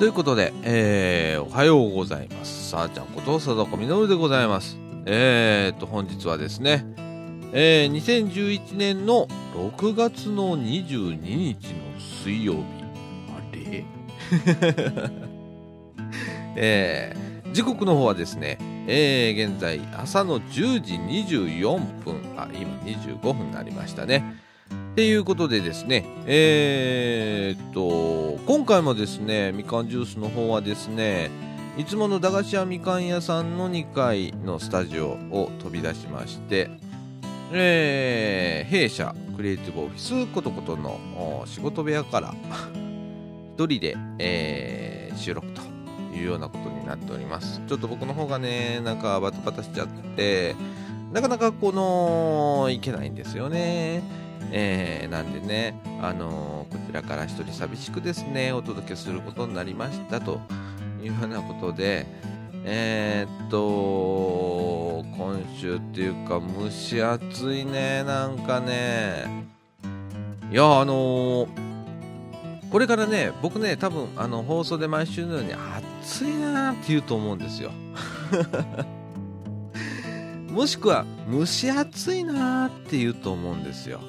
ということで、えー、おはようございます。さあちゃんこと貞子みのるでございます。えーと、本日はですね、えー、2011年の6月の22日の水曜日。あれ？えー、時刻の方はですね、えー、現在朝の10時24分、あ、今25分になりましたね。っていうことでですね、えー、と、今回もですね、みかんジュースの方はですね、いつもの駄菓子屋みかん屋さんの2階のスタジオを飛び出しまして、えー、弊社クリエイティブオフィスことことの仕事部屋から 一人で、えー、収録というようなことになっております。ちょっと僕の方がね、なんかバタバタしちゃって、なかなかこの、いけないんですよね。えー、なんでね、あのー、こちらから一人寂しくですね、お届けすることになりましたというようなことで、えー、っと、今週っていうか蒸し暑いね、なんかね。いや、あの、これからね、僕ね、多分あの放送で毎週のように暑いなーって言うと思うんですよ。もしくは蒸し暑いなーって言うと思うんですよ。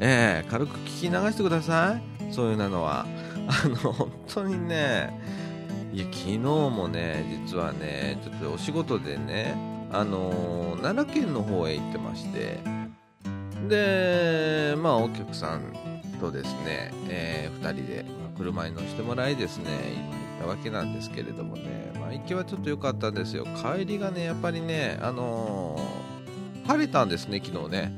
えー、軽く聞き流してください。そういうのは。あの、本当にね、いや、昨日もね、実はね、ちょっとお仕事でね、あのー、奈良県の方へ行ってまして、で、まあ、お客さんとですね、えー、2人で、車に乗せてもらいですね、行ったわけなんですけれどもね、まあ、行きはちょっと良かったんですよ。帰りがね、やっぱりね、あのー、晴れたんですね、昨日ね。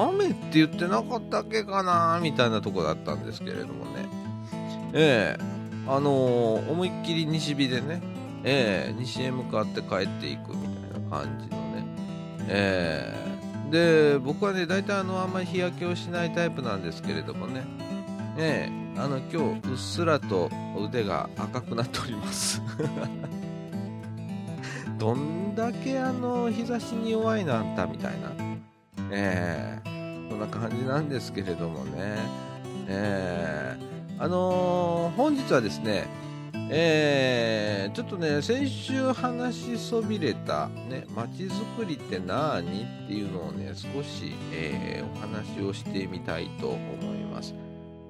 雨って言ってなかったっけかなみたいなとこだったんですけれどもね。ええ、あのー、思いっきり西日でね、え、西へ向かって帰っていくみたいな感じのね。ええで、僕はね、大体あの、あんまり日焼けをしないタイプなんですけれどもね。ええあの、今日、うっすらと腕が赤くなっております。どんだけあの、日差しに弱いなあんたみたいな。えー、そんな感じなんですけれどもね、えー、あのー、本日はですね、えー、ちょっとね、先週話しそびれた、ね、街づくりって何っていうのをね、少し、えー、お話をしてみたいと思います。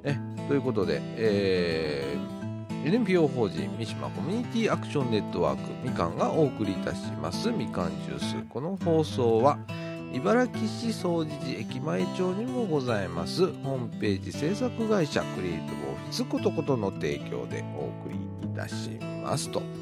えということで、えー、NPO 法人三島コミュニティアクションネットワークみかんがお送りいたします。みかんジュース。この放送は、茨城市総持寺駅前町にもございますホームページ制作会社クリエイトオフィスことことの提供でお送りいたしますと。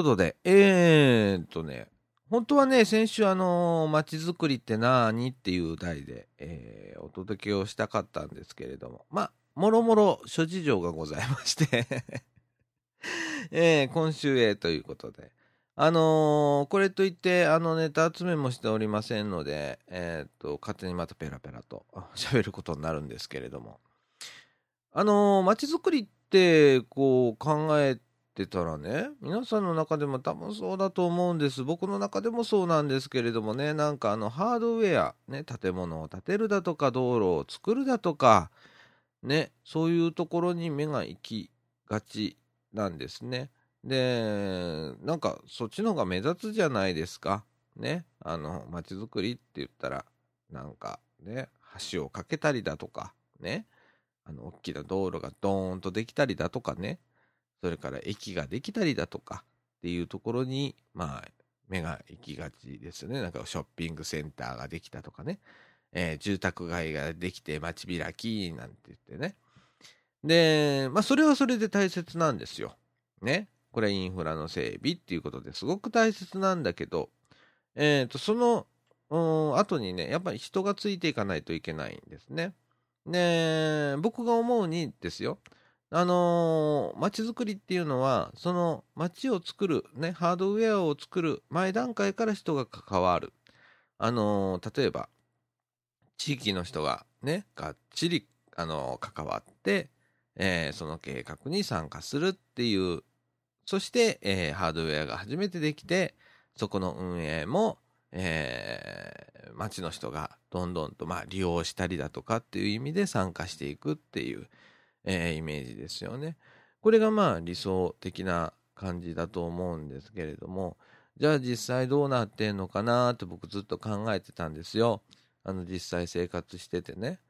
ことで、えー、っとね、本当はね、先週あのまちづくりって何っていう題で、えー、お届けをしたかったんですけれども、まあ、もろもろ諸事情がございまして えー、今週へということで、あのー、これといって、あの、ネタ集めもしておりませんので、えっ、と、勝手にまたペラペラと 喋ることになるんですけれども、あのー、街づくりって、こう、考えてたらね、皆さんの中でも多分そうだと思うんです。僕の中でもそうなんですけれどもね、なんかあの、ハードウェア、ね、建物を建てるだとか、道路を作るだとか、ね、そういうところに目が行きがちなんですね。で、なんかそっちの方が目立つじゃないですか。ね。あの、街づくりって言ったら、なんかね、橋を架けたりだとか、ね。あの、大きな道路がドーンとできたりだとかね。それから駅ができたりだとかっていうところに、まあ、目が行きがちですね。なんかショッピングセンターができたとかね。えー、住宅街ができて街開きなんて言ってね。で、まあ、それはそれで大切なんですよ。ね。これインフラの整備っていうことですごく大切なんだけど、えっ、ー、と、その、後にね、やっぱり人がついていかないといけないんですね。で、僕が思うにですよ、あのー、街づくりっていうのは、その街を作る、ね、ハードウェアを作る前段階から人が関わる。あのー、例えば、地域の人がね、がっちり、あのー、関わって、えー、その計画に参加するっていうそして、えー、ハードウェアが初めてできて、そこの運営も、えー、町の人がどんどんと、まあ、利用したりだとかっていう意味で参加していくっていう、えー、イメージですよね。これがまあ理想的な感じだと思うんですけれども、じゃあ実際どうなってんのかなって僕ずっと考えてたんですよ。あの実際生活しててね。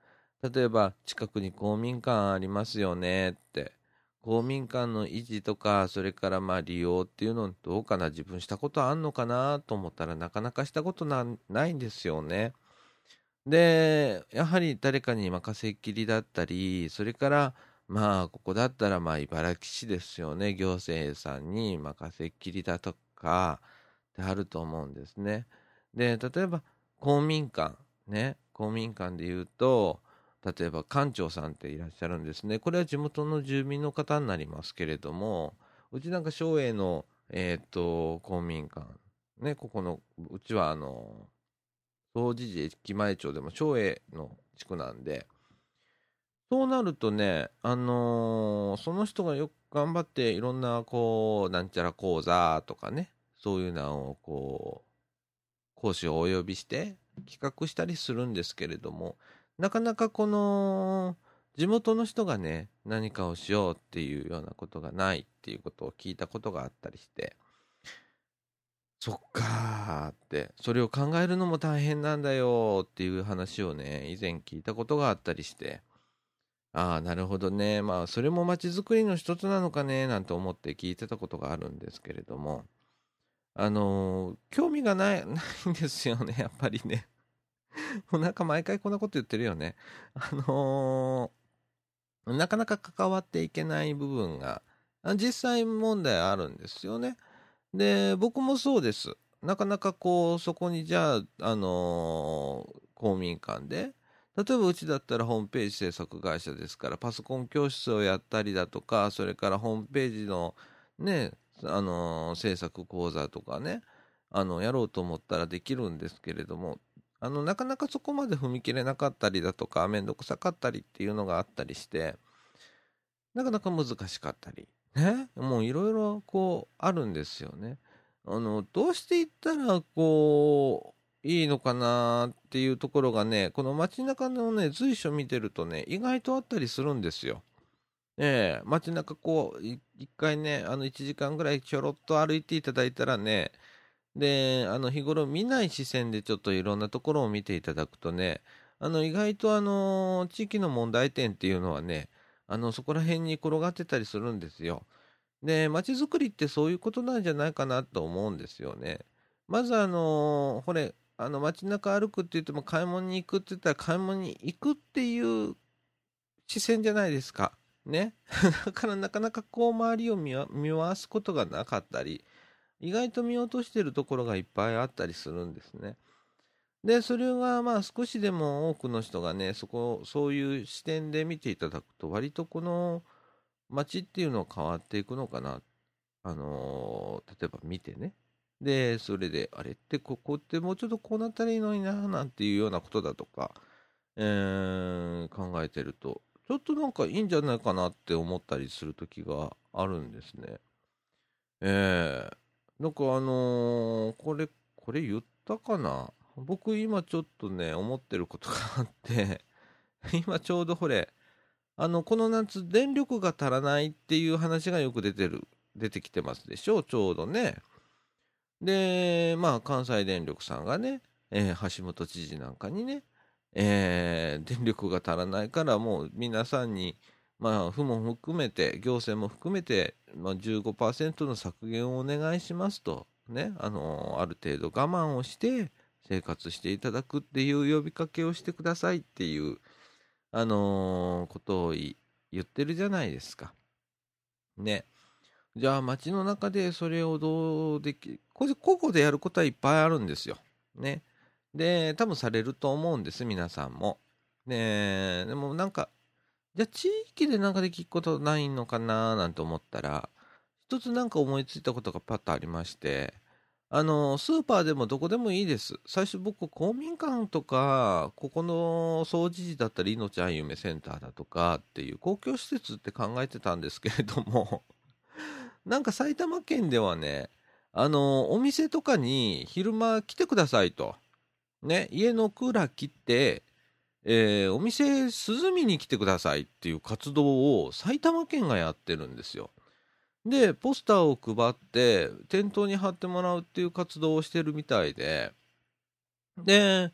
例えば近くに公民館ありますよねって。公民館の維持とか、それからまあ利用っていうのどうかな、自分したことあんのかなと思ったらなかなかしたことなないんですよね。で、やはり誰かに任せっきりだったり、それからまあここだったらまあ茨城市ですよね、行政さんに任せっきりだとかってあると思うんですね。で、例えば公民館、ね、公民館で言うと、例えば館長さんっていらっしゃるんですね。これは地元の住民の方になりますけれども、うちなんか松栄の、えっ、ー、と、公民館、ね、ここの、うちはあの、総持寺駅前町でも松栄の地区なんで、そうなるとね、あのー、その人がよく頑張っていろんな、こう、なんちゃら講座とかね、そういうのを、こう、講師をお呼びして企画したりするんですけれども、なかなかこの地元の人がね何かをしようっていうようなことがないっていうことを聞いたことがあったりしてそっかーってそれを考えるのも大変なんだよっていう話をね以前聞いたことがあったりしてああなるほどねまあそれも街づくりの一つなのかねなんて思って聞いてたことがあるんですけれどもあのー、興味がない ないんですよねやっぱりねもうなんか毎回こんなこと言ってるよね。あのー、なかなか関わっていけない部分が、実際問題あるんですよね。で、僕もそうです。なかなかこう、そこにじゃあ、あのー、公民館で、例えばうちだったらホームページ制作会社ですから、パソコン教室をやったりだとか、それからホームページのね、あのー、制作講座とかね、あの、やろうと思ったらできるんですけれども、あのなかなかそこまで踏み切れなかったりだとか面倒くさかったりっていうのがあったりしてなかなか難しかったりねもういろいろこうあるんですよね。あのどうしていったらこういいのかなっていうところがねこの街中のね随所見てるとね意外とあったりするんですよ。ええ街中こう一回ねあの1時間ぐらいちょろっと歩いていただいたらねで、あの日頃見ない視線でちょっといろんなところを見ていただくとね、あの意外とあの地域の問題点っていうのはね、あのそこら辺に転がってたりするんですよ。で、街づくりってそういうことなんじゃないかなと思うんですよね。まずあのこれ、あの街中歩くって言っても買い物に行くって言ったら買い物に行くっていう視線じゃないですか。ね。だからなかなかこう周りを見回すことがなかったり、意外と見落としてるところがいっぱいあったりするんですね。で、それがまあ少しでも多くの人がね、そこ、そういう視点で見ていただくと、割とこの街っていうのは変わっていくのかな。あのー、例えば見てね。で、それで、あれってここってもうちょっとこうなったらいいのにな、なんていうようなことだとか、えー、考えてると、ちょっとなんかいいんじゃないかなって思ったりする時があるんですね。えー、なんかあのー、これ、これ言ったかな？僕今ちょっとね、思ってることがあって 今ちょうどこれ、あの、この夏電力が足らないっていう話がよく出てる、出てきてますでしょちょうどね。で、まあ関西電力さんがね、えー、橋本知事なんかにね、えー、電力が足らないからもう皆さんに、まあ、府も含めて、行政も含めて、まあ、15%の削減をお願いしますと、ね、あのある程度我慢をして生活していただくっていう呼びかけをしてくださいっていう、あのー、ことを言ってるじゃないですか。ね。じゃあ街の中でそれをどうでき、これ個々でやることはいっぱいあるんですよ。ね。で、多分されると思うんです、皆さんも。で、でもなんか、じゃあ地域でなんかできることないのかななんて思ったら、一つなんか思いついたことがパッとありまして、あの、スーパーでもどこでもいいです。最初僕、公民館とか、ここの掃除時だったり、命あん夢センターだとかっていう公共施設って考えてたんですけれども、なんか埼玉県ではね、あの、お店とかに昼間来てくださいと。ね、家のクーラー切って、えー、お店涼みに来てくださいっていう活動を埼玉県がやってるんですよ。で、ポスターを配って店頭に貼ってもらうっていう活動をしてるみたいで、で、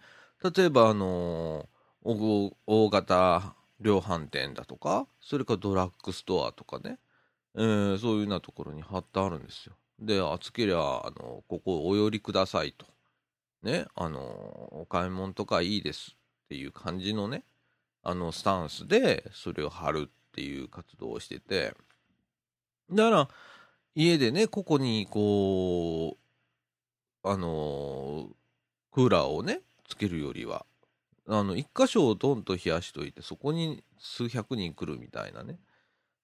例えばあのー、大型量販店だとか、それからドラッグストアとかね、えー、そういうようなところに貼ってあるんですよ。で、暑けりゃ、あの、ここお寄りくださいと。ね、あの、お買い物とかいいですっていう感じのね、あの、スタンスでそれを貼るっていう活動をしてて、だから、家でね、ここにこう、あのクーラーをね、つけるよりは、あの、一箇所をドンと冷やしといて、そこに数百人来るみたいなね、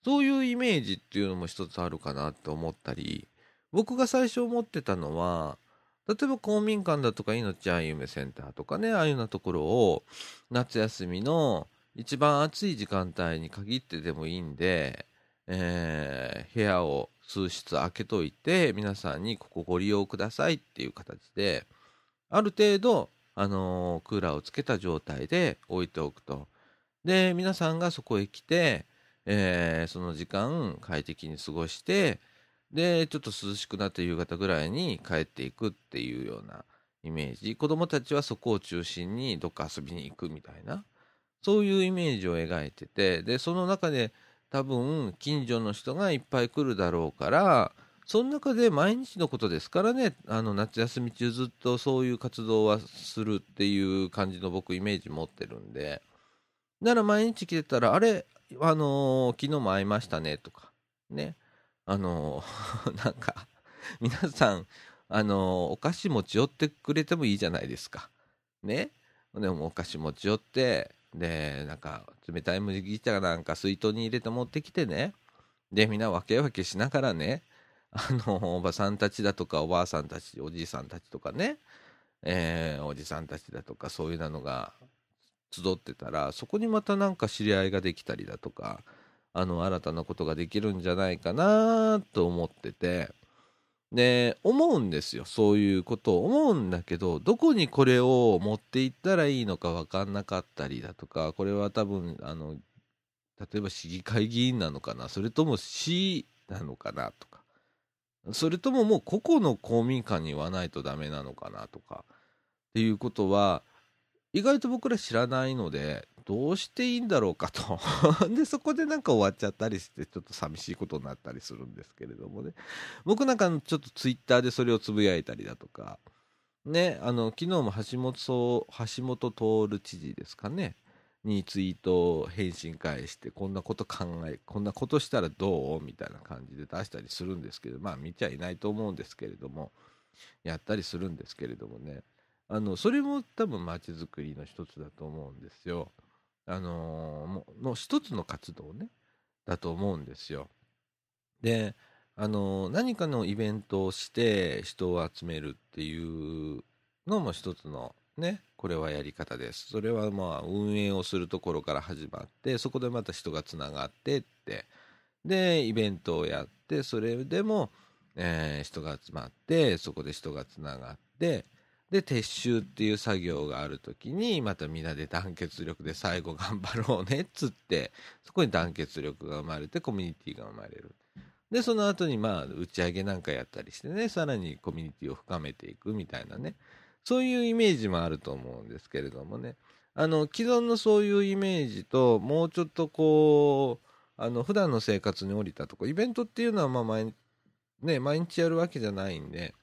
そういうイメージっていうのも一つあるかなって思ったり、僕が最初思ってたのは、例えば公民館だとか命あゆめセンターとかね、ああいうようなところを夏休みの一番暑い時間帯に限ってでもいいんで、えー、部屋を数室開けといて、皆さんにここご利用くださいっていう形で、ある程度、あのー、クーラーをつけた状態で置いておくと。で、皆さんがそこへ来て、えー、その時間快適に過ごして、で、ちょっと涼しくなって夕方ぐらいに帰っていくっていうようなイメージ。子供たちはそこを中心にどっか遊びに行くみたいな、そういうイメージを描いてて、で、その中で多分近所の人がいっぱい来るだろうから、その中で毎日のことですからね、あの夏休み中ずっとそういう活動はするっていう感じの僕イメージ持ってるんで、なら毎日来てたら、あれ、あのー、昨日も会いましたねとか、ね、あの、なんか、皆さん、あの、お菓子持ち寄ってくれてもいいじゃないですか。ね。でもお菓子持ち寄って、で、なんか、冷たい麦茶なんか水筒に入れて持ってきてね。で、みんな分け分けしながらね、あの、おばさんたちだとか、おばあさんたち、おじいさんたちとかね、えー、おじさんたちだとか、そういうのが集ってたら、そこにまたなんか知り合いができたりだとか、あの、新たなことができるんじゃないかなと思ってて、で、思うんですよ。そういうことを思うんだけど、どこにこれを持っていったらいいのか分かんなかったりだとか、これは多分、あの、例えば市議会議員なのかな、それとも市なのかなとか、それとももう個々の公民館に言わないとダメなのかなとか、っていうことは、意外と僕ら知らないので、どうしていいんだろうかと で、そこでなんか終わっちゃったりして、ちょっと寂しいことになったりするんですけれどもね。僕なんかちょっとツイッターでそれをつぶやいたりだとか、ね、あの、昨日も橋本、橋本徹知事ですかね。にツイートを返信返してこんなこと考えこんなことしたらどうみたいな感じで出したりするんですけどまあ見ちゃいないと思うんですけれどもやったりするんですけれどもねあのそれも多分街づくりの一つだと思うんですよ。あのもうの一つの活動ねだと思うんですよ。であの何かのイベントをして人を集めるっていうのも一つのねこれはやり方ですそれはまあ運営をするところから始まってそこでまた人がつながってってでイベントをやってそれでも、えー、人が集まってそこで人がつながってで撤収っていう作業がある時にまたみんなで団結力で最後頑張ろうねっつってそこに団結力が生まれてコミュニティが生まれる。でその後にまあ打ち上げなんかやったりしてねさらにコミュニティを深めていくみたいなね。そういうイメージもあると思うんですけれどもね。あの既存のそういうイメージともうちょっとこうあの普段の生活に降りたとこイベントっていうのはまあ毎,、ね、毎日やるわけじゃないんで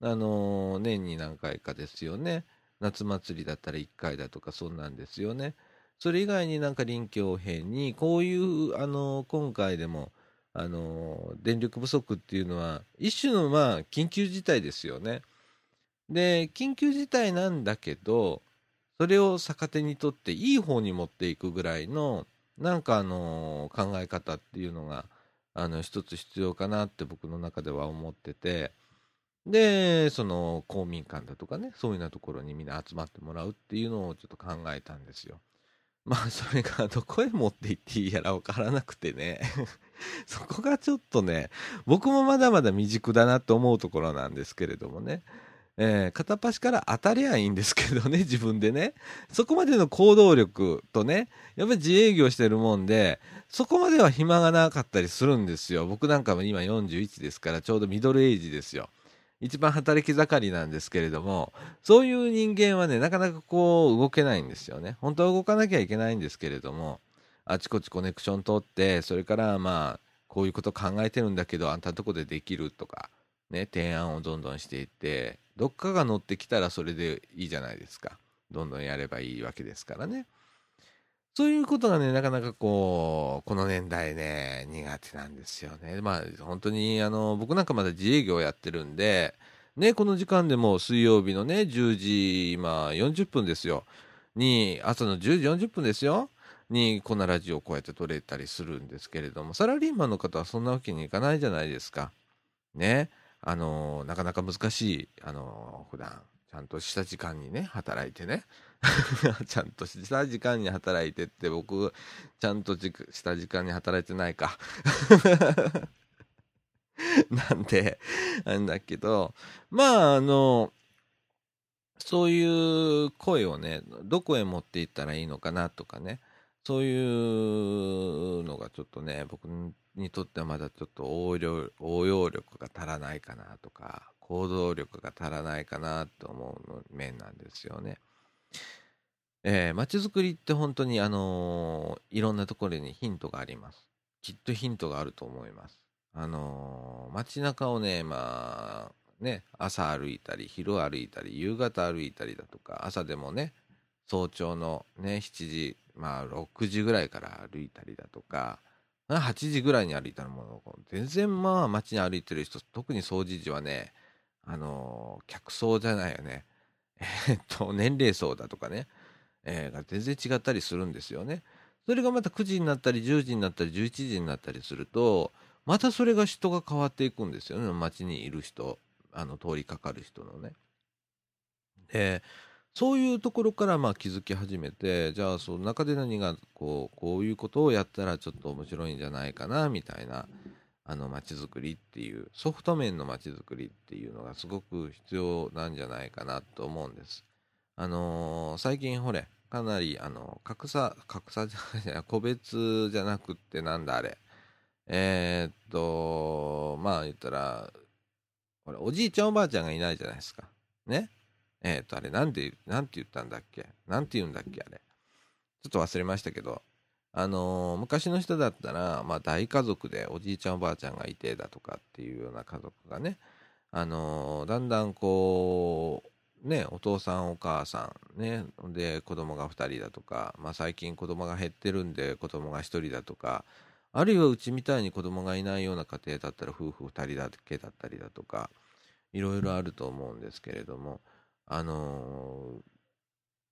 あのー、年に何回かですよね。夏祭りだったら1回だとかそんなんですよね。それ以外になんか臨機応変に、こういう、あのー、今回でも、あのー、電力不足っていうのは、一種のまあ、緊急事態ですよね。で、緊急事態なんだけど、それを逆手にとっていい方に持っていくぐらいの、なんかあの考え方っていうのが、あの、一つ必要かなって僕の中では思ってて、で、その公民館だとかね、そういうようなところにみんな集まってもらうっていうのをちょっと考えたんですよ。まあ、それがどこへ持って行っていいやら分からなくてね そこがちょっとね、僕もまだまだ未熟だなと思うところなんですけれどもね。えー、片っ端から当たりゃいいんですけどね、自分でね。そこまでの行動力とね、やっぱり自営業してるもんで、そこまでは暇がなかったりするんですよ。僕なんかも今41ですから、ちょうどミドルエイジですよ。一番働き盛りなんですけれども、そういう人間はね、なかなかこう動けないんですよね。本当は動かなきゃいけないんですけれども、あちこちコネクション取って、それからまあ、こういうこと考えてるんだけど、あんたとこでできるとか、ね、提案をどんどんしていって、どっかが乗ってきたらそれでいいじゃないですか。どんどんやればいいわけですからね。そういうことがね、なかなかこう、この年代ね、苦手なんですよね。まあ、本当に、あの、僕なんかまだ自営業やってるんで、ね、この時間でも水曜日のね、10時、今、40分ですよ。に、朝の10時40分ですよ。に、こんなラジオをこうやって撮れたりするんですけれども、サラリーマンの方はそんなわけにいかないじゃないですか。ね。あの、なかなか難しい、あの、普段、ちゃんとした時間にね、働いてね。ちゃんとした時間に働いてって僕ちゃんとした時間に働いてないか なんでなんだけどまああのそういう声をねどこへ持っていったらいいのかなとかねそういうのがちょっとね僕にとってはまだちょっと応用応用力が足らないかなとか行動力が足らないかなと思う面なんですよね。えー、街づくりって本当にあのー、いろんなところにヒントがあります。きっとヒントがあると思います。あのー、街中をね、まあ、ね、朝歩いたり、昼歩いたり、夕方歩いたりだとか、朝でもね、早朝のね、7時、まあ、6時ぐらいから歩いたりだとか、8時ぐらいに歩いたらもう、全然まあ街に歩いてる人、特に掃除時はね、あのー、客層じゃないよね。えっと、年齢層だとかね、えー、が全然違ったりするんですよね。それがまた9時になったり10時になったり11時になったりするとまたそれが人が変わっていくんですよね街にいる人あの通りかかる人のね。でそういうところからまあ気づき始めてじゃあその中で何がこうこういうことをやったらちょっと面白いんじゃないかなみたいなあの街づくりっていうソフト面の街づくりっていうのがすごく必要なんじゃないかなと思うんです。あのー、最近ほれかなりあの格差格差じゃない 個別じゃなくってなんだあれ。えー、っとまあ言ったらこれおじいちゃんおばあちゃんがいないじゃないですか。ね？えー、っとあれなんでなんて言ったんだっけ？なんて言うんだっけあれ。ちょっと忘れましたけどあのー、昔の人だったら、まあ、大家族でおじいちゃんおばあちゃんがいてだとかっていうような家族がね、あのー、だんだんこうね、お父さんお母さん、ね、で子供が2人だとか、まあ、最近子供が減ってるんで子供が1人だとかあるいはうちみたいに子供がいないような家庭だったら夫婦2人だけだったりだとかいろいろあると思うんですけれどもあの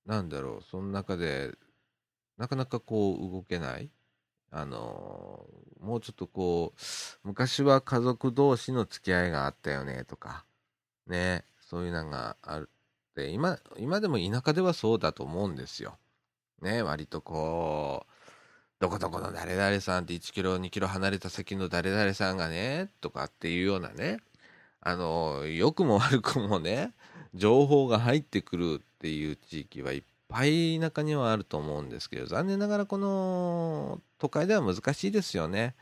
ー、なんだろうその中でなかなかこう動けないあのー、もうちょっとこう昔は家族同士の付き合いがあったよねとかねそういうのがあるで今今でも田舎ではそうだと思うんですよ。ね割とこうどこどこの誰々さんって1キロ2キロ離れた先の誰々さんがねとかっていうようなねあの良くも悪くもね情報が入ってくるっていう地域はいっぱいぱい田舎にはあると思うんですけど残念ながらこの都会では難しいですよね。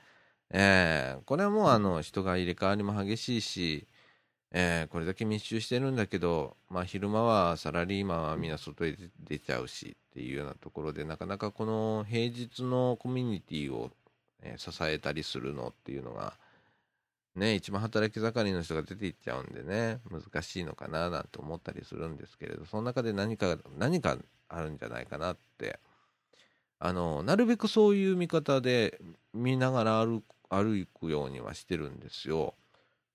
えー、これはもうあの人が入れ替わりも激しいしえー、これだけ密集してるんだけど、まあ、昼間はサラリーマンはみんな外へ出ちゃうしっていうようなところでなかなかこの平日のコミュニティを、えー、支えたりするのっていうのが、ね、一番働き盛りの人が出ていっちゃうんでね難しいのかななんて思ったりするんですけれどその中で何か何かあるんじゃないかなってあのなるべくそういう見方で見ながら歩くようにはしてるんですよ。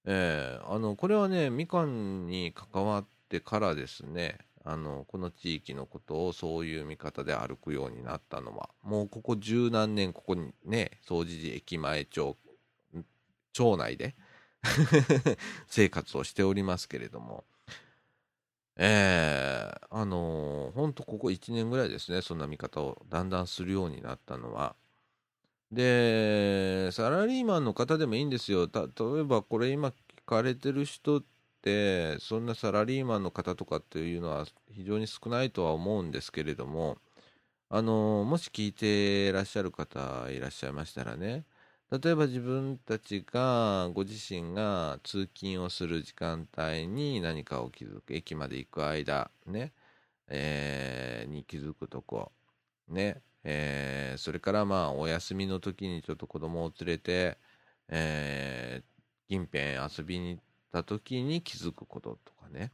えー、あのこれはねみかんに関わってからですねあのこの地域のことをそういう見方で歩くようになったのはもうここ十何年ここにね総除寺駅前町町内で 生活をしておりますけれどもえー、あのー、ほんとここ1年ぐらいですねそんな見方をだんだんするようになったのはで、サラリーマンの方でもいいんですよ。例えばこれ今聞かれてる人って、そんなサラリーマンの方とかっていうのは非常に少ないとは思うんですけれども、あの、もし聞いてらっしゃる方いらっしゃいましたらね、例えば自分たちが、ご自身が通勤をする時間帯に何かを気づく、駅まで行く間、ね、えー、に気づくとこ、ね、えー、それからまあお休みの時にちょっと子供を連れて、えー、近辺遊びに行った時に気づくこととかね。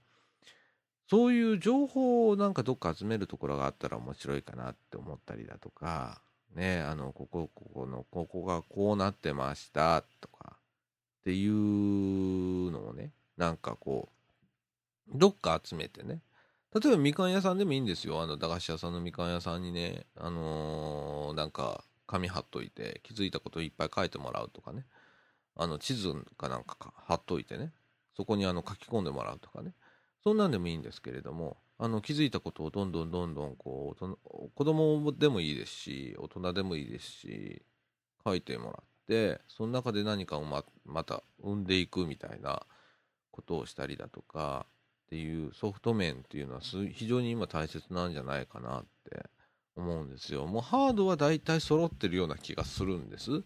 そういう情報をなんかどっか集めるところがあったら面白いかなって思ったりだとか。ねあのここここのここがこうなってましたとかっていうのをねなんかこうどっか集めてね例えばみかん屋さんでもいいんですよ。あの、駄菓子屋さんのみかん屋さんにね、あのー、なんか、紙貼っといて、気づいたこといっぱい書いてもらうとかね。あの、地図かなんか貼っといてね。そこにあの、書き込んでもらうとかね。そんなんでもいいんですけれども、あの、気づいたことをどんどんどんどん、こう、子供でもいいですし、大人でもいいですし、書いてもらって、その中で何かをままた生んでいくみたいなことをしたりだとか、っていうソフト面っていうのは非常に今大切なんじゃないかなって思うんですよ。もうハードは大体揃ってるような気がするんです。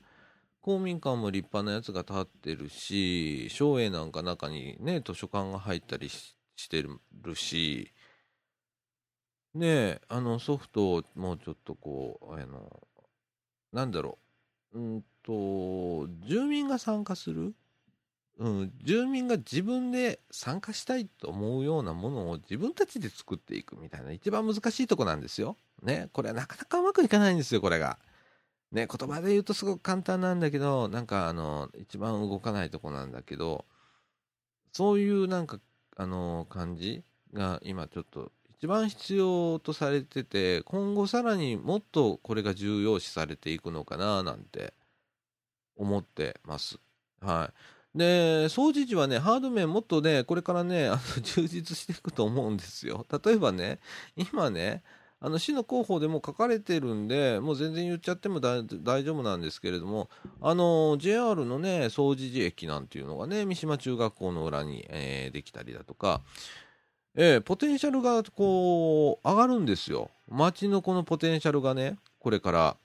公民館も立派なやつが建ってるし、省営なんか中にね、図書館が入ったりしてるし、ねえあのソフトをもうちょっとこう、あの、なんだろう、うんと、住民が参加する？うん、住民が自分で参加したいと思うようなものを自分たちで作っていくみたいな一番難しいとこなんですよ。ね、これはなかなかうまくいかないんですよ、これが。ね、言葉で言うとすごく簡単なんだけど、なんかあの、一番動かないとこなんだけど、そういうなんか、あの、感じが今ちょっと一番必要とされてて、今後さらにもっとこれが重要視されていくのかななんて思ってます。はい。で、掃除時はね、ハード面もっとね、これからね、あの 充実していくと思うんですよ。例えばね、今ね、あの市の広報でも書かれてるんで、もう全然言っちゃっても大丈夫なんですけれども、あの JR のね、掃除時駅なんていうのがね、三島中学校の裏に、えー、できたりだとか、えー、ポテンシャルがこう上がるんですよ。街のこのポテンシャルがね、これから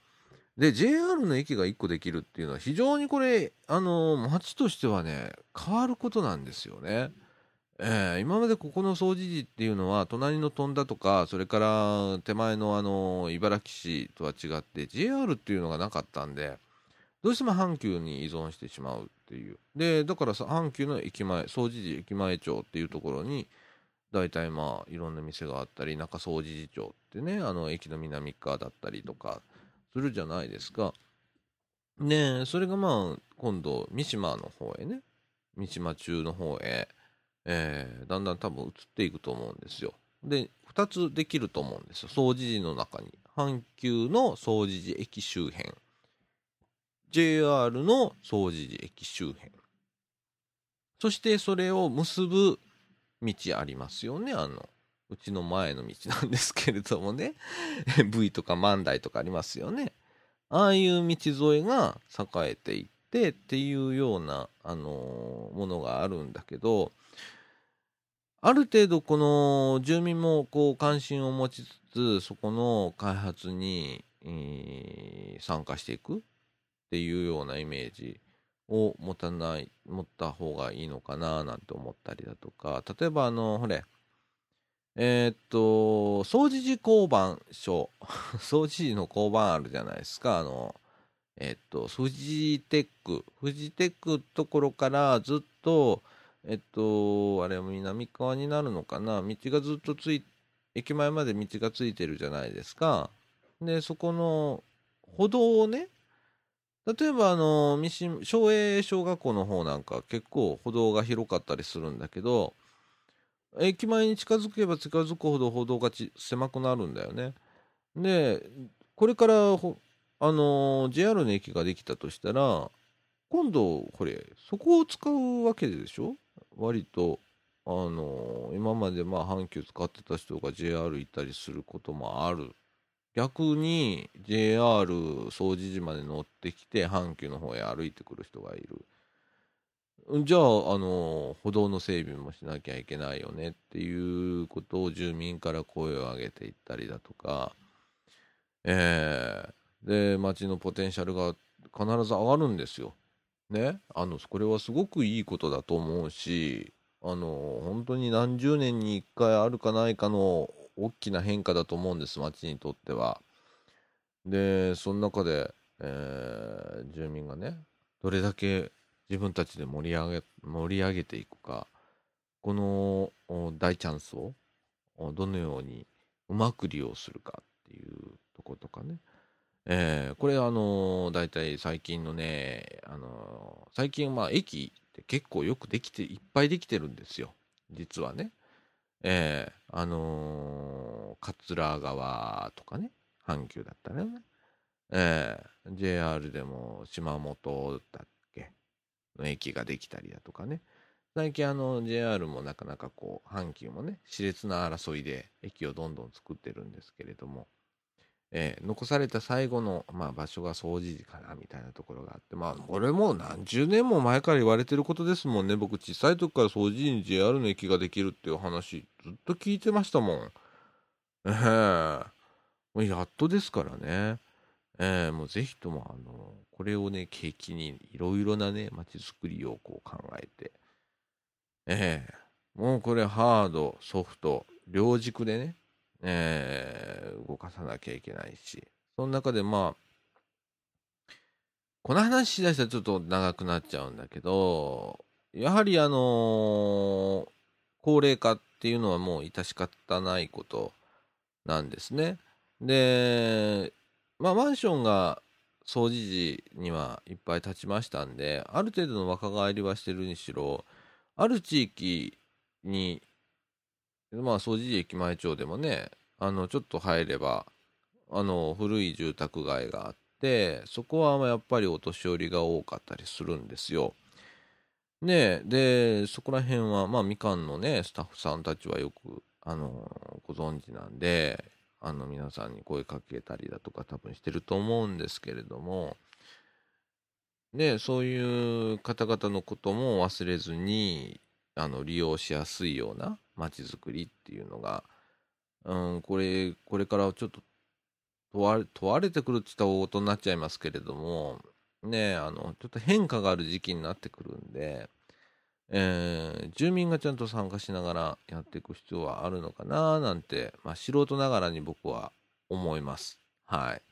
で、JR の駅が1個できるっていうのは非常にこれ、あのー、街としてはね、変わることなんですよね。えー、今までここの掃除時っていうのは、隣の富田とか、それから手前のあのー、茨城市とは違って、JR っていうのがなかったんで、どうしても阪急に依存してしまうっていう。で、だから、阪急の駅前、掃除時駅前町っていうところに、大体まあいろんな店があったり中総除事長ってねあの駅の南側だったりとかするじゃないですか。ねそれがまあ今度三島の方へね三島中の方へ、えー、だんだん多分移っていくと思うんですよ。で2つできると思うんですよ総除寺の中に阪急の総除寺駅周辺 JR の総除寺駅周辺そしてそれを結ぶ道ありますよね。あのうちの前の道なんですけれどもね。V とか万代とかありますよね。ああいう道沿いが栄えていってっていうような、あの、ものがあるんだけどある程度この住民もこう関心を持ちつつそこの開発に、えー、参加していくっていうようなイメージを持たない持った方がいいのかななんて思ったりだとか。例えばあのほれ。えー、っと掃除時交番所 掃除時の交番あるじゃないですか。あのえー、っとフジテック。フジテックところからずっとえっと、あれ、南側になるのかな、道がずっとつい、駅前まで道がついてるじゃないですか。で、そこの歩道をね、例えば、あの三島、昭栄小学校の方なんか結構歩道が広かったりするんだけど、駅前に近づけば近づくほど歩道が狭くなるんだよね。で、これからあの JR の駅ができたとしたら、今度、これ、そこを使うわけでしょ？割とあの今までまあ阪急使ってた人が JR 行ったりすることもある逆に JR 総除寺まで乗ってきて阪急の方へ歩いてくる人がいる。じゃああの歩道の整備もしなきゃいけないよねっていうことを住民から声を上げていったりだとか。えー、で街のポテンシャルが必ず上がるんですよ。ね、あの、これはすごくいいことだと思うし、あの、本当に何十年に一回あるかないかの大きな変化だと思うんです、町にとっては。で、その中で、えー、住民がね、どれだけ自分たちで盛り上げ、盛り上げていくか、この大チャンスをどのようにうまく利用するかっていうとことかね。えー、これあのー、大体最近のね、あのー、最近まあ駅って結構よくできて、いっぱいできてるんですよ。実はね。えー、あのー、桂川とかね、阪急だったらね。えー、JR でも島本だっけ？の駅ができたりだとかね。最近あの JR もなかなかこう阪急もね熾烈な争いで駅をどんどん作ってるんですけれどもえー、残された最後の、まあ、場所が掃除時かなみたいなところがあってまあこれも何十年も前から言われてることですもんね。僕小さい時から掃除時に JR の駅ができるっていう話ずっと聞いてましたもん。ええ。ー、もうやっとですからね。えー、もうぜひともあのこれをね契機にいろいろなね街づくりをこう考えて。ええ。ー、もうこれハードソフト両軸でねえー、動かさなきゃいけないし、その中でまあ、この話しだしたらちょっと長くなっちゃうんだけど、やはりあのー、高齢化っていうのはもう致し方ないことなんですね。で、まあマンションが掃除時にはいっぱい建ちましたんで、ある程度の若返りはしてるにしろ、ある地域にまあ、掃除駅前町でもね、あの、ちょっと入れば、あの、古い住宅街があって、そこはやっぱりお年寄りが多かったりするんですよ。ねで、そこら辺は、まあ、みかんのね、スタッフさんたちはよく、あの、ご存知なんで、あの、皆さんに声かけたりだとか多分してると思うんですけれども、ね、そういう方々のことも忘れずに、あの、利用しやすいような、街づくりっていうのが、うん、これ、これからちょっと問われ、問われてくるって言ったら大事になっちゃいますけれども、ねあの、ちょっと変化がある時期になってくるんで、えー、住民がちゃんと参加しながらやっていく必要はあるのかななんて、まあ、素人ながらに僕は思います。はい。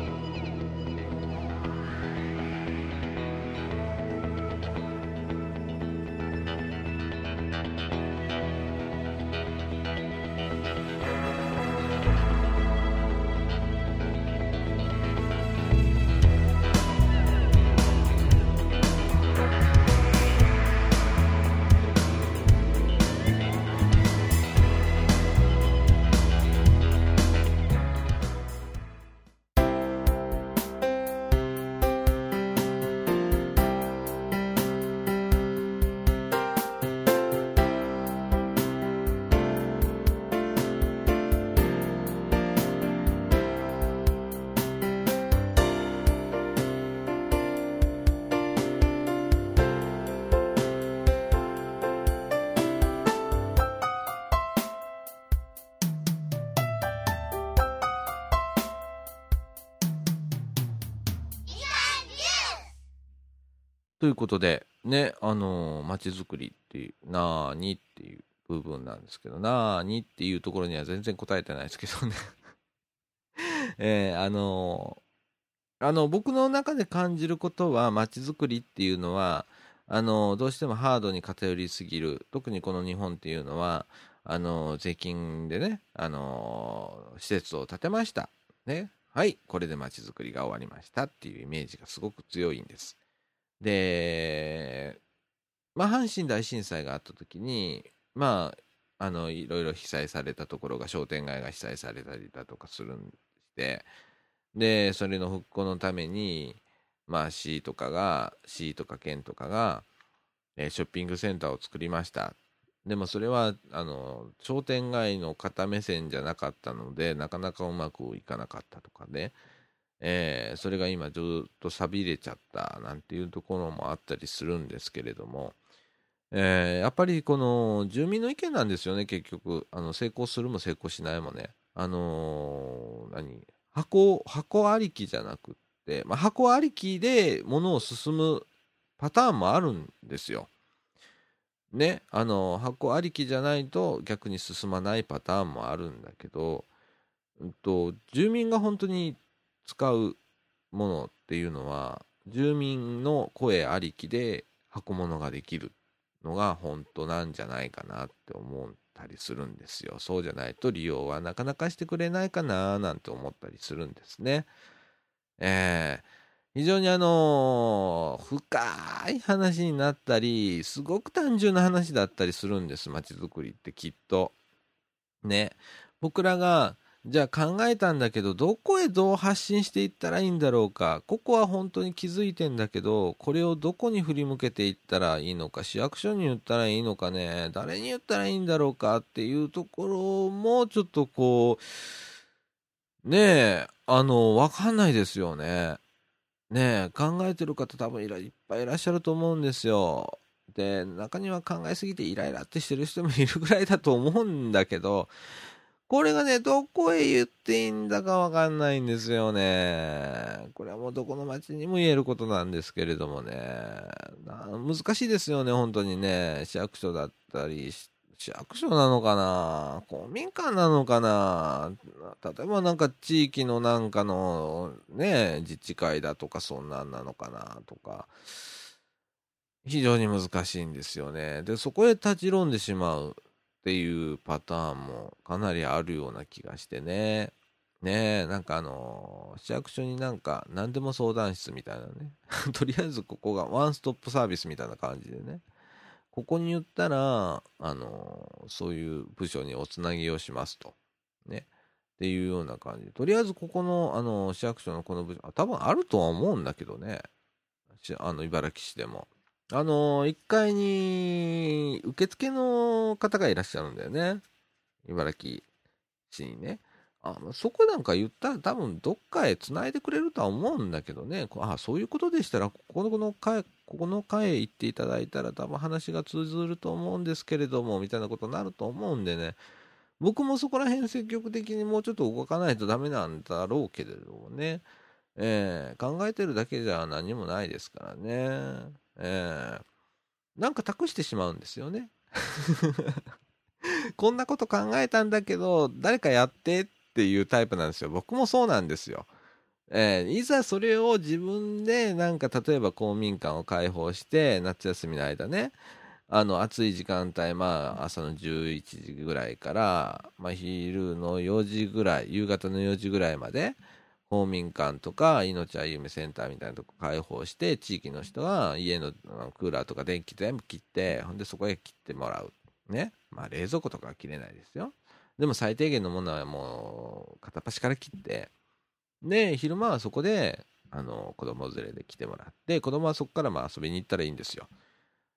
ということで、ね、あのー、街づくりっていう、なーにっていう部分なんですけど、なーにっていうところには全然答えてないですけどね えー、あのー、あの、僕の中で感じることは、街づくりっていうのは、あの、どうしてもハードに偏りすぎる、特にこの日本っていうのは、あの税金でね、あの施設を建てました。ね。はい、これで街づくりが終わりましたっていうイメージがすごく強いんです。で、まあ、阪神大震災があった時に、まあ、あの、いろいろ被災されたところが、商店街が被災されたりだとかするんで、で、それの復興のために、まあ、市とかが、市とか県とかが、えー、ショッピングセンターを作りました。でもそれは、あの、商店街の方目線じゃなかったので、なかなかうまくいかなかったとかね。えー、それが今ずっと錆びれちゃったなんていうところもあったりするんですけれども、えー、やっぱりこの住民の意見なんですよね、結局。あの成功するも成功しないもね。あのー、何？箱、箱ありきじゃなくって、まあ、箱ありきで物を進むパターンもあるんですよ。ね、あの箱ありきじゃないと逆に進まないパターンもあるんだけど、うんと、住民が本当に使うものっていうのは住民の声ありきで箱物ができるのが本当なんじゃないかなって思ったりするんですよ。そうじゃないと利用はなかなかしてくれないかななんて思ったりするんですね。えー、非常にあのー、深い話になったり、すごく単純な話だったりするんです、街づくりってきっと。ね。僕らがじゃあ考えたんだけど、どこへどう発信していったらいいんだろうか。ここは本当に気づいてんだけど、これをどこに振り向けていったらいいのか、市役所に言ったらいいのかね、誰に言ったらいいんだろうかっていうところも、ちょっとこう、ねえ、あの、わかんないですよね。ねえ、考えてる方多分いっぱいいらっしゃると思うんですよ。で、中には考えすぎてイライラってしてる人もいるぐらいだと思うんだけど、これがね、どこへ言っていいんだかわかんないんですよね。これはもうどこの町にも言えることなんですけれどもね。難しいですよね、本当にね。市役所だったり、市役所なのかな？公民館なのかな？例えばなんか地域のなんかのね、自治会だとかそんなんなのかな？とか。非常に難しいんですよね。で、そこへ立ち込んでしまう。っていうパターンもかなりあるような気がしてね。ねえ、なんかあのー、市役所になんか何でも相談室みたいなね。とりあえずここがワンストップサービスみたいな感じでね。ここに言ったら、あのー、そういう部署におつなぎをしますと。ね。っていうような感じ。とりあえずここの、あのー、市役所のこの部署、多分あるとは思うんだけどね。あの、茨城市でも。あのー、1階に受付の方がいらっしゃるんだよね。茨城市にね。あそこなんか言ったら多分どっかへ繋いでくれるとは思うんだけどね。あそういうことでしたら、ここの階、ここの階へ行っていただいたら多分話が通ずると思うんですけれども、みたいなことになると思うんでね。僕もそこら辺積極的にもうちょっと動かないとダメなんだろうけれどもね。えー、考えてるだけじゃ何もないですからね。えー、なんか託してしまうんですよね。こんなこと考えたんだけど、誰かやってっていうタイプなんですよ。僕もそうなんですよ。えー、いざそれを自分でなんか例えば公民館を開放して夏休みの間ねあの暑い時間帯まあ朝の11時ぐらいから、まあ、昼の4時ぐらい夕方の4時ぐらいまで公民館とか命あゆめセンターみたいなとこ開放して地域の人が家のクーラーとか電気全部切ってほんでそこへ切ってもらう。ね。まあ冷蔵庫とかは切れないですよ。でも最低限のものはもう片っ端から切って。で昼間はそこであの子供連れで来てもらって子供はそこからまあ遊びに行ったらいいんですよ。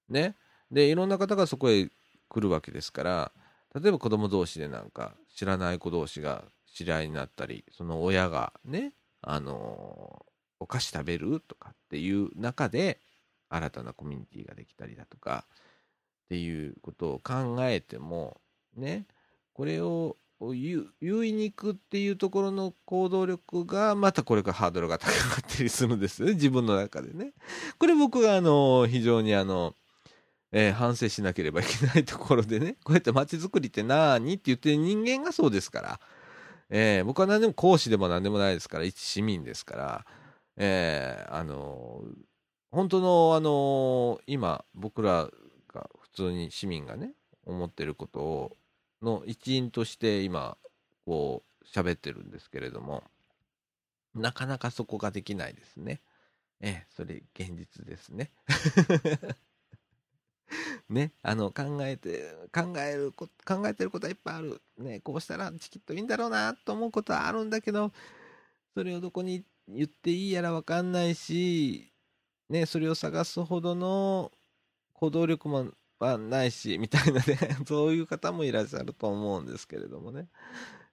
ね。でいろんな方がそこへ来るわけですから例えば子供同士でなんか知らない子同士が知り合いになったりその親がねあのお菓子食べるとかっていう中で新たなコミュニティができたりだとかっていうことを考えてもねこれを言いに行くっていうところの行動力がまたこれからハードルが高かったりするんですよね 自分の中でね。これ僕があの非常にあのえー、反省しなければいけないところでね、こうやって街づくりって何って言ってる人間がそうですから、えー、僕は何でも講師でも何でもないですから、一市民ですから、えー、あのー、本当の、あの今、僕らが普通に市民がね、思ってることを、の一員として今、こう、喋ってるんですけれども、なかなかそこができないですね。ええ、それ現実ですね。ね、あの考えて考える考えてることはいっぱいある、ね、こうしたらチキッといいんだろうなと思うことはあるんだけどそれをどこに言っていいやら分かんないし、ね、それを探すほどの行動力もないしみたいなね そういう方もいらっしゃると思うんですけれどもね。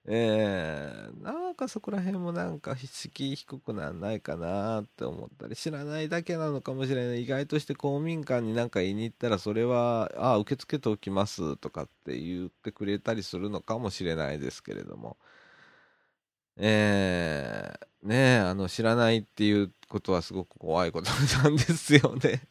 えー、なんかそこら辺もなんか敷居低くなんないかなって思ったり知らないだけなのかもしれない意外として公民館になんか言いに行ったらそれはああ受け付けておきますとかって言ってくれたりするのかもしれないですけれども。えー、ねあの知らないっていうことはすごく怖いことなんですよね。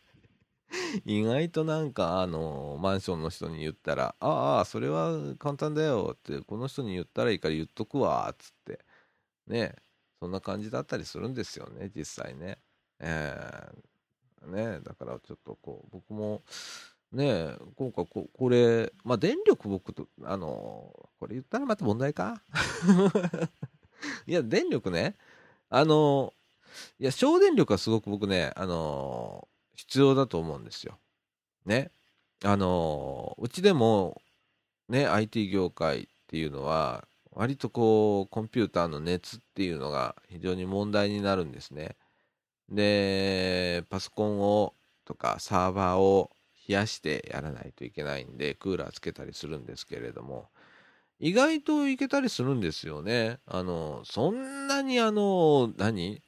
意外となんかあのマンションの人に言ったら「ああそれは簡単だよ」ってこの人に言ったらいいから言っとくわっつってねそんな感じだったりするんですよね実際ね。えー、ねだからちょっとこう僕もね今回ここれまあ電力僕とあのこれ言ったらまた問題か？いや電力ねあのいや省電力はすごく僕ねあの必要だと思うんですよ。ね。あのうちでもね IT 業界っていうのは割とこうコンピューターの熱っていうのが非常に問題になるんですね。でパソコンをとかサーバーを冷やしてやらないといけないんでクーラーつけたりするんですけれども意外といけたりするんですよね。あのそんなにあの何？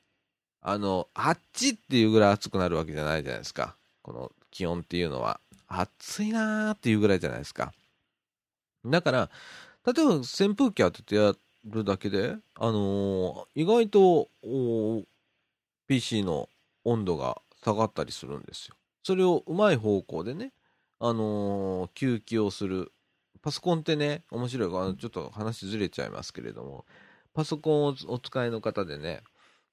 あの、あっちっていうぐらい暑くなるわけじゃないじゃないですか。この気温っていうのは。暑いなーっていうぐらいじゃないですか。だから、例えば扇風機当ててやるだけで、あのー、意外と PC の温度が下がったりするんですよ。それをうまい方向でね、あのー、吸気をする。パソコンってね、面白い。あのちょっと話ずれちゃいますけれども、パソコンをお使いの方でね、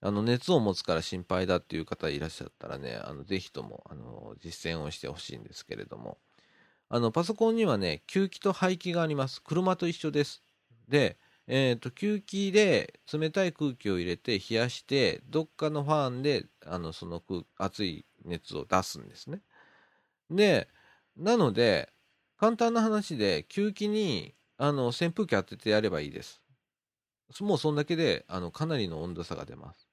あの熱を持つから心配だっていう方いらっしゃったらね、あのぜひともあの実践をしてほしいんですけれども、あのパソコンにはね、吸気と排気があります。車と一緒です。で、えーと、吸気で冷たい空気を入れて冷やして、どっかのファンであのその熱い熱を出すんですね。で、なので、簡単な話で、吸気にあの扇風機当ててやればいいです。もうそんだけであのかなりの温度差が出ます。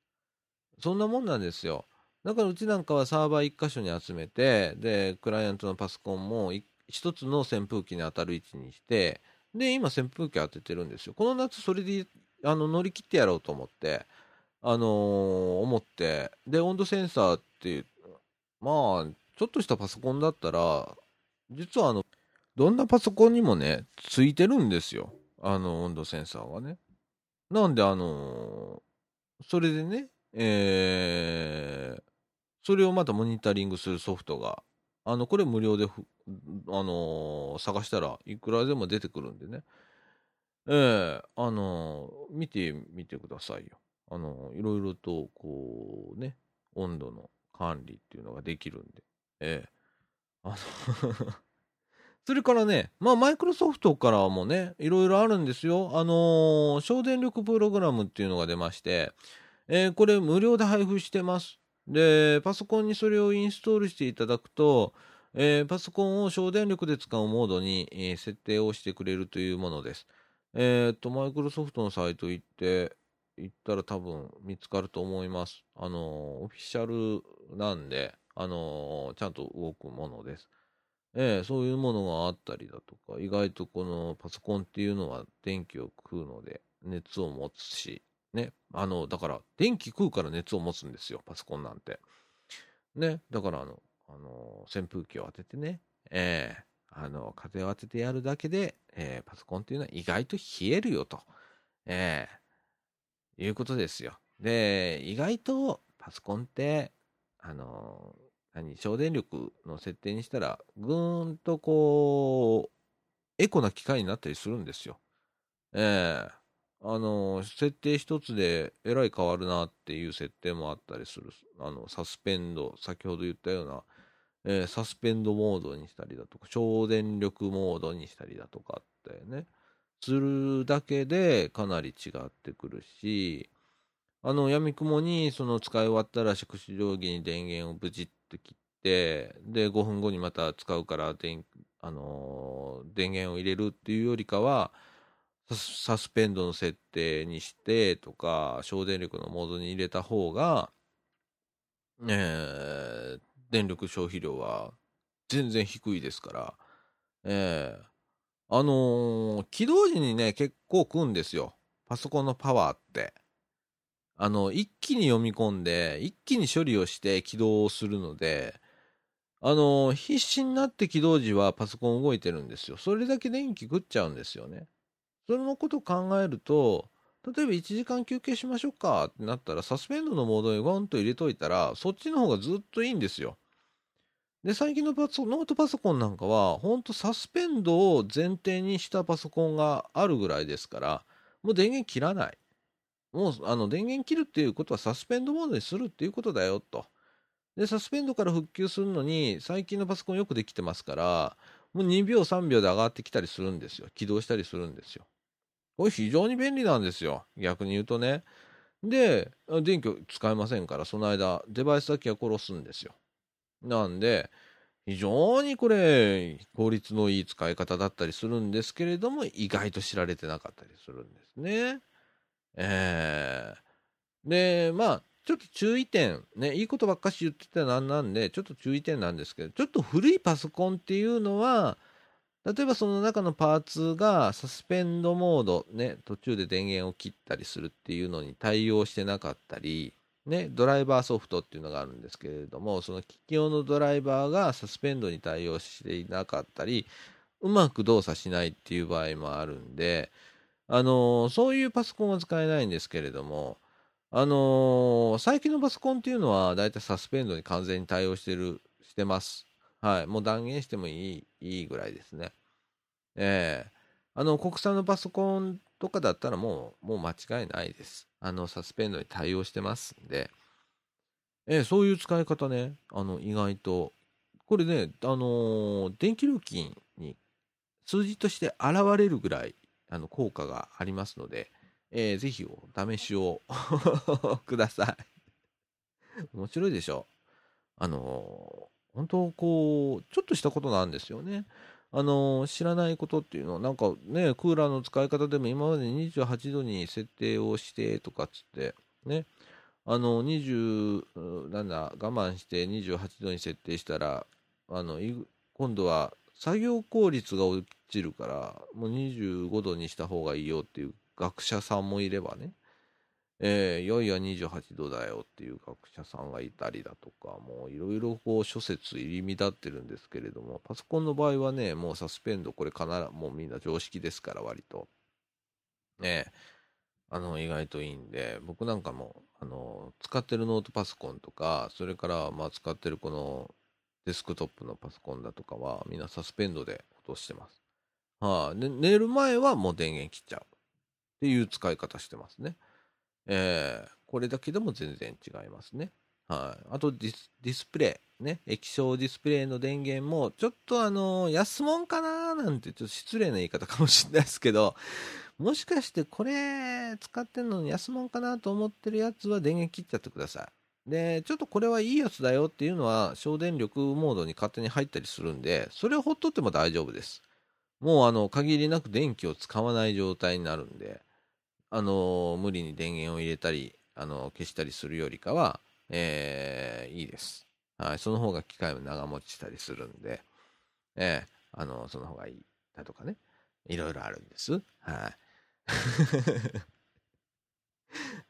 そんなもんなんですよ。だからうちなんかはサーバー1箇所に集めて、で、クライアントのパソコンも一つの扇風機に当たる位置にして、で、今扇風機当ててるんですよ。この夏それであの乗り切ってやろうと思って、あのー、思って、で、温度センサーっていう、まあ、ちょっとしたパソコンだったら、実はあの、どんなパソコンにもね、ついてるんですよ。あの、温度センサーがね。なんで、あのー、それでね、えー、それをまたモニタリングするソフトが、あの、これ無料であのー、探したらいくらでも出てくるんでね。ええー、あのー、見てみてくださいよ。あのいろいろと、こうね、温度の管理っていうのができるんで。ええあの それからね、まあ、マイクロソフトからもね、いろいろあるんですよ。あの省電力プログラムっていうのが出まして、えー、これ無料で配布してます。で、パソコンにそれをインストールしていただくと、えー、パソコンを省電力で使うモードに、えー、設定をしてくれるというものです。えっと、マイクロソフトのサイト行って、行ったら多分見つかると思います。あの、オフィシャルなんで、あの、ちゃんと動くものです。えー、そういうものがあったりだとか、意外とこのパソコンっていうのは電気を食うので熱を持つし、ね。あの、だから、電気食うから熱を持つんですよ、パソコンなんて。ね。だから、あの、あの、扇風機を当ててね、えー、あの、風を当ててやるだけで、えー、パソコンっていうのは意外と冷えるよと、えー、いうことですよ。で、意外とパソコンって、あの、何、省電力の設定にしたら、ぐーんとこう、エコな機械になったりするんですよ。ええあの、設定一つでえらい変わるなっていう設定もあったりする。あの、サスペンド、先ほど言ったような、えー、サスペンドモードにしたりだとか、省電力モードにしたりだとかってね、するだけでかなり違ってくるし、あの、やみくもに、その使い終わったら宿主定規に電源をブチッと切って、で、5分後にまた使うから電、あのー、電源を入れるっていうよりかは、サスペンドの設定にしてとか、省電力のモードに入れた方が、えー、電力消費量は全然低いですから、えー、あのー、起動時にね、結構食うんですよ。パソコンのパワーって。あの、一気に読み込んで、一気に処理をして起動するので、あのー、必死になって起動時はパソコン動いてるんですよ。それだけ電気食っちゃうんですよね。それのことを考えると、例えば1時間休憩しましょうかってなったら、サスペンドのモードにゴンと入れといたら、そっちの方がずっといいんですよ。で、最近のパソノートパソコンなんかは、ほんとサスペンドを前提にしたパソコンがあるぐらいですから、もう電源切らない。もう、あの、電源切るっていうことはサスペンドモードにするっていうことだよ、と。で、サスペンドから復旧するのに、最近のパソコンよくできてますから、もう2秒、3秒で上がってきたりするんですよ。起動したりするんですよ。これ非常に便利なんですよ。逆に言うとね。で、電気を使えませんから、その間、デバイスだけは殺すんですよ。なんで、非常にこれ、効率のいい使い方だったりするんですけれども、意外と知られてなかったりするんですね。えー、で、まあ、ちょっと注意点、ね、いいことばっかし言ってたらなんなんで、ちょっと注意点なんですけど、ちょっと古いパソコンっていうのは、例えばその中のパーツがサスペンドモード、ね、途中で電源を切ったりするっていうのに対応してなかったり、ね、ドライバーソフトっていうのがあるんですけれども、その機器用のドライバーがサスペンドに対応していなかったり、うまく動作しないっていう場合もあるんで、あのー、そういうパソコンは使えないんですけれども、あのー、最近のパソコンっていうのは、だいたいサスペンドに完全に対応してる、してます。はい。もう断言してもいい、いいぐらいですね。ええー、あの、国産のパソコンとかだったらもう、もう間違いないです。あの、サスペンドに対応してますんで、えー、そういう使い方ね、あの、意外と、これね、あのー、電気料金に数字として現れるぐらい、あの、効果がありますので、えー、ぜひお試しを ください。面白いでしょあの本当こう、ちょっとしたことなんですよね。あの知らないことっていうのは、なんかね、クーラーの使い方でも今まで28度に設定をしてとかっつって、ね、あの20なんだ我慢して28度に設定したらあの今度は作業効率が落ちるからもう25度にした方がいいよっていう学者さんもいればね、えー、いやいや28度だよっていう学者さんがいたりだとかもういろいろこう諸説入り乱ってるんですけれどもパソコンの場合はねもうサスペンドこれ必ずもうみんな常識ですから割とねあの意外といいんで僕なんかもあの使ってるノートパソコンとかそれからまあ使ってるこのデスクトップのパソコンだとかはみんなサスペンドで落としてます。はあ、で寝る前はもう電源切っちゃうっていう使い方してますね。えー、これだけでも全然違いますね。はい、あとディスディスプレイ、ね、液晶ディスプレイの電源も、ちょっとあの、安物かななんて、ちょっと失礼な言い方かもしれないですけど、もしかしてこれ使ってんのに安物かなと思ってるやつは電源切っちゃってください。で、ちょっとこれはいいやつだよっていうのは省電力モードに勝手に入ったりするんで、それをほっとっても大丈夫です。もうあの、限りなく電気を使わない状態になるんで、あの、無理に電源を入れたり、あの、消したりするよりかは、えー、いいです。はい、その方が機械も長持ちしたりするんで、えー、あの、その方がいいだとかね、いろいろあるんです。はい。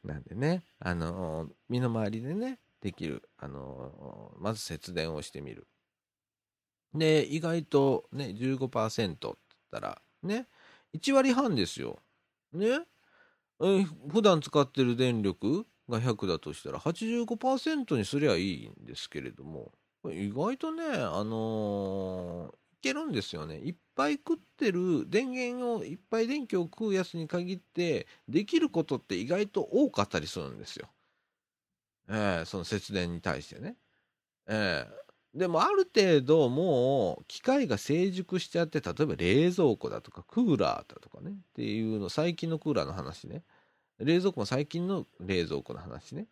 なんでね、あの、身の回りでね、できる、あの、まず節電をしてみる。で、意外とね、15%って言ったら、ね、1割半ですよ。ね？え普段使ってる電力が100だとしたら85%にすりゃいいんですけれども、意外とね、あのー、いけるんですよね。いっぱい食ってる電源をいっぱい電気を食うやつに限ってできることって意外と多かったりするんですよ。えー、その節電に対してね。えー、でもある程度もう機械が成熟しちゃって例えば冷蔵庫だとかクーラーだとかねっていうの最近のクーラーの話ね冷蔵庫も最近の冷蔵庫の話ね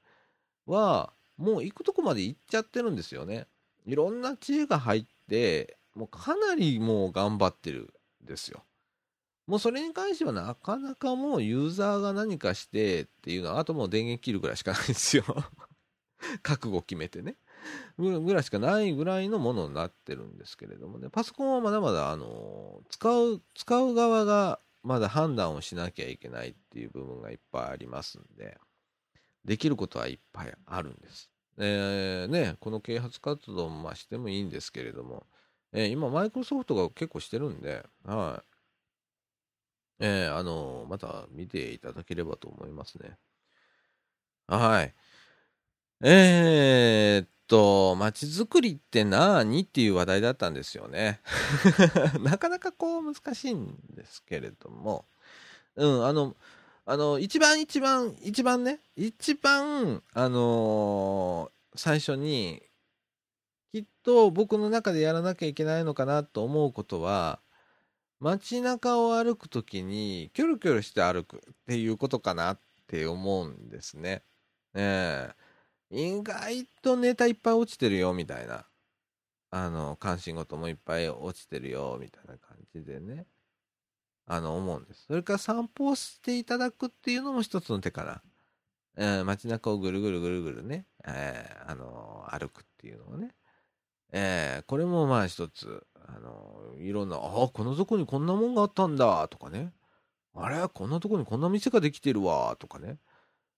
はもう行くとこまで行っちゃってるんですよね。いろんな知恵が入ってもうかなりもう頑張ってるんですよ。もうそれに関してはなかなかもうユーザーが何かしてっていうのはあともう電源切るぐらいしかないんですよ。覚悟決めてね。ぐらいしかないぐらいのものになってるんですけれどもね。パソコンはまだまだあの使う、使う側がまだ判断をしなきゃいけないっていう部分がいっぱいありますんで、できることはいっぱいあるんです。えー、ね、この啓発活動もましてもいいんですけれども、えー、今、マイクロソフトが結構してるんで、はい。えー、あのまた見ていただければと思いますね。はい。えー、っと、街づくりって何っていう話題だったんですよね。なかなかこう難しいんですけれども、うん、あの、あの、一番一番、一番ね、一番、あのー、最初にきっと僕の中でやらなきゃいけないのかなと思うことは街中を歩く時にキョロキョロして歩くっていうことかなって思うんですね。ええ意外とネタいっぱい落ちてるよみたいな。あの関心事もいっぱい落ちてるよみたいな感じでね。あの思うんです。それから散歩をしていただくっていうのも一つの手かな。えー、街中をぐるぐるぐるぐるね、えー、あの歩くっていうのをね。え、これもまあ一つ、あのいろんな、ああ、このとこにこんなもんがあったんだとかね、あれ、こんなとこにこんな店ができてるわとかね、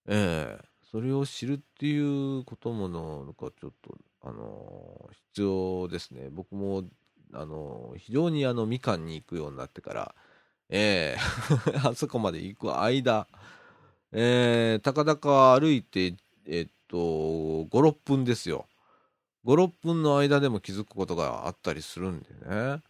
え、それを知るっていうこともなんかちょっと、あの必要ですね。僕も、あの非常にあのみかんに行くようになってから、えー、あそこまで行く間、えー、たかだか歩いて、えっと、5、6分ですよ。56分の間でも気づくことがあったりするんでね、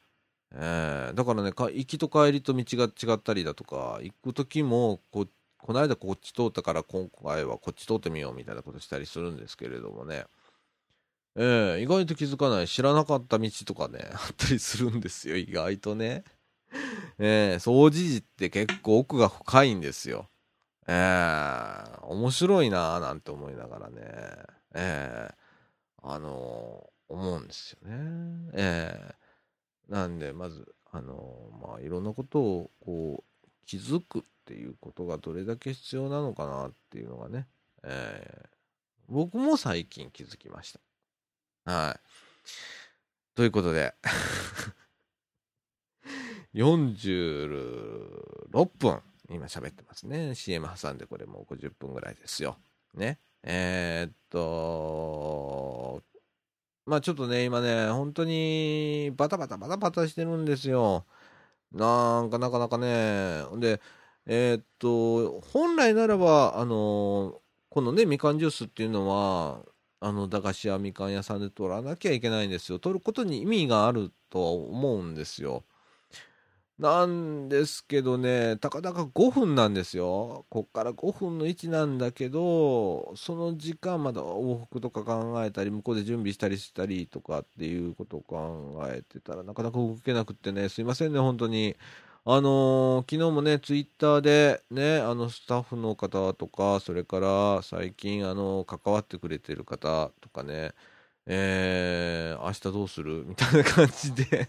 えー、だからね行きと帰りと道が違ったりだとか行く時もここの間こっち通ったから今回はこっち通ってみようみたいなことしたりするんですけれどもね、えー、意外と気づかない知らなかった道とかね あったりするんですよ。意外とね、えー、掃除時って結構奥が深いんですよ。えー、面白いなーなんて思いながらね。えーあの思うんですよね。えー、なんでまずあのまあいろんなことをこう気づくっていうことがどれだけ必要なのかなっていうのがね、え僕も最近気づきました。はい。ということで 46分、今喋ってますね。CM 挟んでこれもう50分ぐらいですよ。ね。えー、っと、まあちょっとね、今ね、本当にバタバタバタバタしてるんですよ。なんかなかなかね。で、えー、っと、本来ならば、あのこのね、みかんジュースっていうのは、あの、駄菓子屋みかん屋さんで取らなきゃいけないんですよ。取ることに意味があるとは思うんですよ。なんですけどね、たかだか5分なんですよ。こっから5分の位置なんだけど、その時間まだ往復とか考えたり、向こうで準備したりしたりとかっていうことを考えてたらなかなか動けなくってね、すいませんね、本当に。あのー、昨日もね、ツイッターでね、あのスタッフの方とか、それから最近、あの関わってくれてる方とかね、えー、明日どうする？みたいな感じで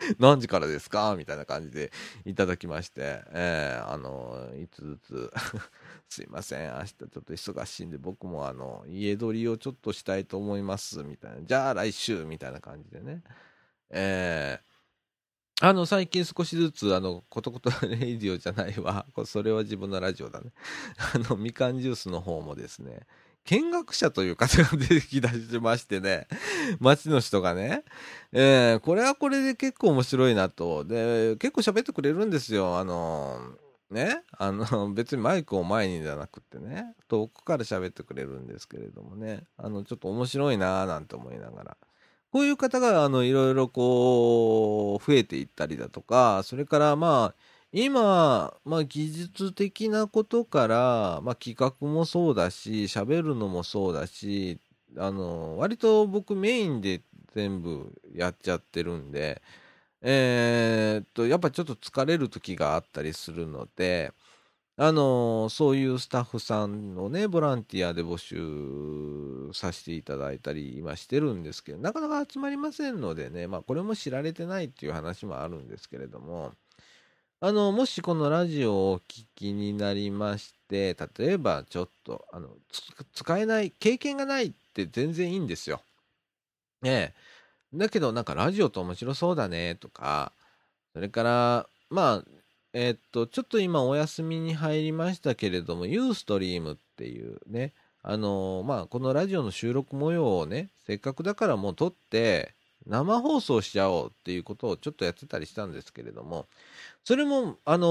何時からですか？みたいな感じでいただきまして、えー、あの、いつずつ すいません、明日ちょっと忙しいんで、僕もあの、家取りをちょっとしたいと思います、みたいな。じゃあ来週、みたいな感じでね。えー、あの、最近少しずつ、あの、ことことレイディオじゃないわ。それは自分のラジオだね。あの、みかんジュースの方もですね、見学者という方が出てきだしましてね、街の人がね、えー、これはこれで結構面白いなと。で、結構喋ってくれるんですよ。あの、ね、あの、別にマイクを前にじゃなくてね、遠くから喋ってくれるんですけれどもね、あの、ちょっと面白いなぁなんて思いながら。こういう方が、あの、いろいろこう、増えていったりだとか、それからまあ、今、まあ、技術的なことから、まあ、企画もそうだし、喋るのもそうだし、あの、割と僕メインで全部やっちゃってるんで、えー、っと、やっぱちょっと疲れる時があったりするので、あの、そういうスタッフさんをね、ボランティアで募集させていただいたり今してるんですけど、なかなか集まりませんのでね、まあこれも知られてないっていう話もあるんですけれども、あの、もしこのラジオをお聞きになりまして、例えばちょっと、あの、使えない、経験がないって全然いいんですよ。ねえ。だけど、なんかラジオと面白そうだねとか、それから、まあ、えー、っと、ちょっと今お休みに入りましたけれども、ユーストリームっていうね、あのー、まあ、このラジオの収録模様をね、せっかくだからもう撮って、生放送しちゃおうっていうことをちょっとやってたりしたんですけれども、それも、あの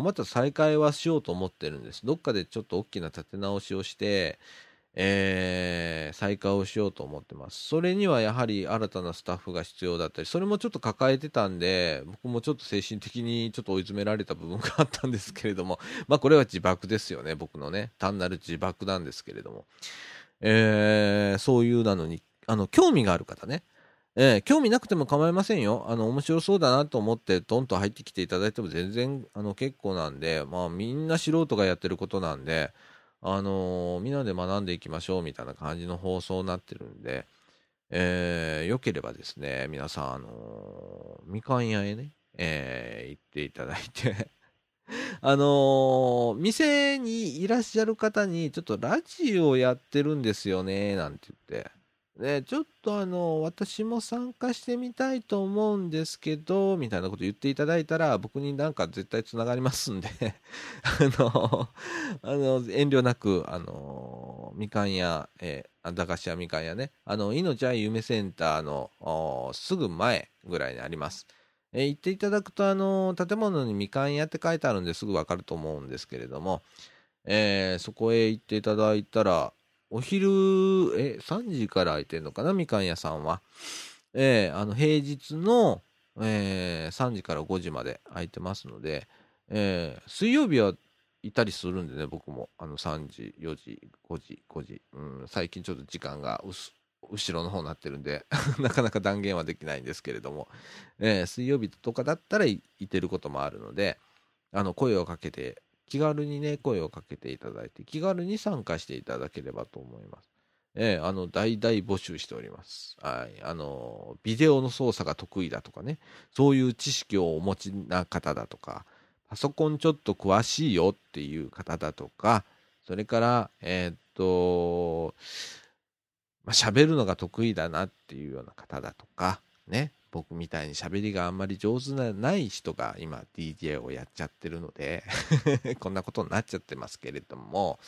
ー、また再開はしようと思ってるんです。どっかでちょっと大きな立て直しをして、えー、再開をしようと思ってます。それにはやはり新たなスタッフが必要だったり、それもちょっと抱えてたんで、僕もちょっと精神的にちょっと追い詰められた部分があったんですけれども、まあこれは自爆ですよね、僕のね。単なる自爆なんですけれども。えー、そういうなのに、あの、興味がある方ね。えー、興味なくても構いませんよ。あの、面白そうだなと思って、ドンと入ってきていただいても全然、あの、結構なんで、まあ、みんな素人がやってることなんで、あのー、みんなで学んでいきましょうみたいな感じの放送になってるんで、えー、よければですね、皆さん、あのー、みかん屋へね、えー、行っていただいて あのー、店にいらっしゃる方に、ちょっとラジオやってるんですよね、なんて言って、で、ちょっとあの、私も参加してみたいと思うんですけど、みたいなこと言っていただいたら、僕になんか絶対つながりますんで あの、あの、遠慮なく、あの、みかん屋、えー、駄菓子屋みかん屋ね、あの、いのちゃん夢センターのすぐ前ぐらいにあります。え、行っていただくと、あの、建物にみかん屋って書いてあるんですぐわかると思うんですけれども、えー、そこへ行っていただいたら、お昼、え、3時から空いてるのかな、みかん屋さんは。えー、あの、平日の、えー、3時から5時まで空いてますので、えー、水曜日はいたりするんでね、僕も。あの、3時、4時、5時、5時。うん、最近ちょっと時間が後ろの方になってるんで なかなか断言はできないんですけれども、えー、水曜日とかだったらいてることもあるので、あの、声をかけて気軽にね、声をかけていただいて、気軽に参加していただければと思います。えー、あの、大々募集しております。はい。あの、ビデオの操作が得意だとかね、そういう知識をお持ちな方だとか、パソコンちょっと詳しいよっていう方だとか、それから、えー、っと、まあ、喋るのが得意だなっていうような方だとか、ね、僕みたいに喋りがあんまり上手なない人が今 DJ をやっちゃってるので こんなことになっちゃってますけれども、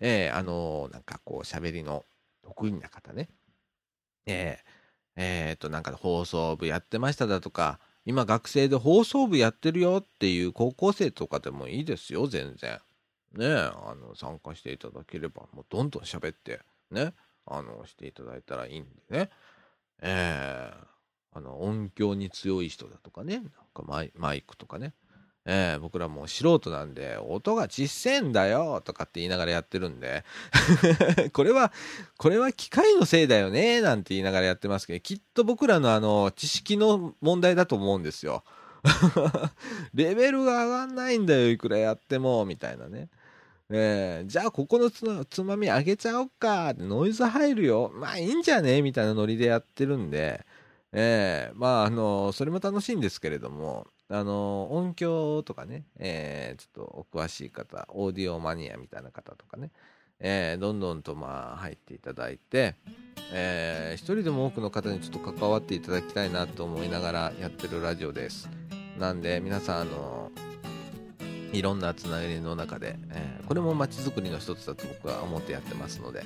えー、あのー、なんかこう喋りの得意な方ね、えー、えー、と、なんか放送部やってましただとか、今学生で放送部やってるよっていう高校生とかでもいいですよ、全然。ねあの、参加していただければ、もうどんどん喋って、ね、あの、していただいたらいいんでね。えー、あの、音響に強い人だとかね、なんかマイマイクとかね。えー、僕らもう素人なんで、音がちっせんだよとかって言いながらやってるんで、これは、これは機械のせいだよねなんて言いながらやってますけど、きっと僕らのあの、知識の問題だと思うんですよ。レベルが上がんないんだよ、いくらやっても、みたいなね。えー、じゃあここのつまみ上げちゃおっかってノイズ入るよまあいいんじゃね？みたいなノリでやってるんで、えー、まああのそれも楽しいんですけれどもあの音響とかね、えー、ちょっとお詳しい方オーディオマニアみたいな方とかね、えー、どんどんとまあ入っていただいて、えー、一人でも多くの方にちょっと関わっていただきたいなと思いながらやってるラジオです。なんで皆さんあのいろんなつながりの中で、えー、これも街づくりの一つだと僕は思ってやってますので、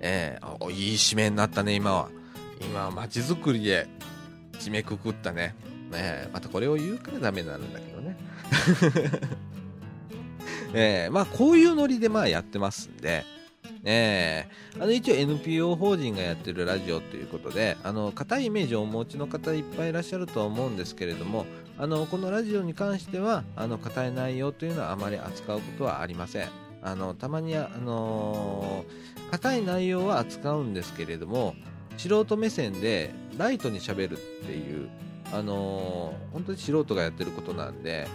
えー、いい締めになったね今は。今は街づくりで締めくくったねねまたこれを言うからダメになるんだけどね。えー、まあこういうノリでまあやってますんで、えー、あの一応 NPO 法人がやってるラジオということで、あの、硬いイメージをお持ちの方いっぱいいらっしゃるとは思うんですけれども、あの、このラジオに関しては、あの、硬い内容というのはあまり扱うことはありません。あの、たまに、あのー、硬い内容は扱うんですけれども、素人目線でライトにしゃべるっていうあのー、本当に素人がやってることなんで、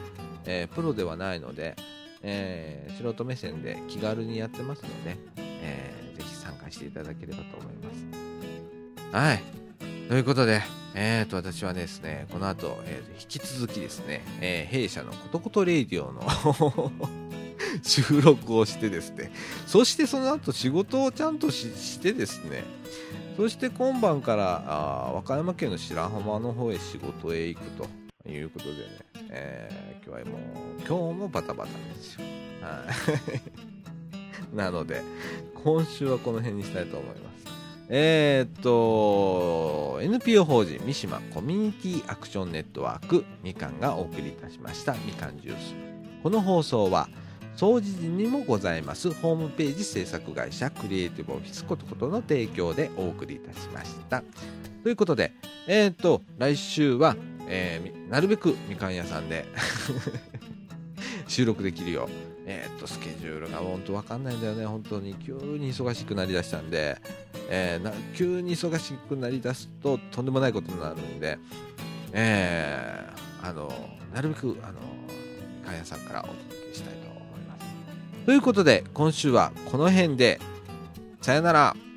えー、プロではないので、えー、素人目線で気軽にやってますので、えー、ぜひ参加していただければと思います。はい。ということで、えーと、私はですね、この後、えー、引き続きですね、えー、弊社のことことレイディオの 収録をしてですね、そしてその後仕事をちゃんとしてですね、そして今晩からあ和歌山県の白浜の方へ仕事へ行くということでね、えー、今日はもう今日もバタバタですよ。はい、なので今週はこの辺にしたいと思います。えー、っと NPO 法人三島コミュニティアクションネットワークみかんがお送りいたしましたみかんジュースこの放送は掃除時にもございますホームページ制作会社クリエイティブオフィスことことの提供でお送りいたしました。ということで、えっ、と、来週は、えー、なるべくみかん屋さんで 収録できるよう、えっ、と、スケジュールが本当わかんないんだよね。本当に急に忙しくなりだしたんで、えー、急に忙しくなりだすととんでもないことになるんで、えー、あの、なるべく、あの、みかん屋さんからお届けということで今週はこの辺でさよなら。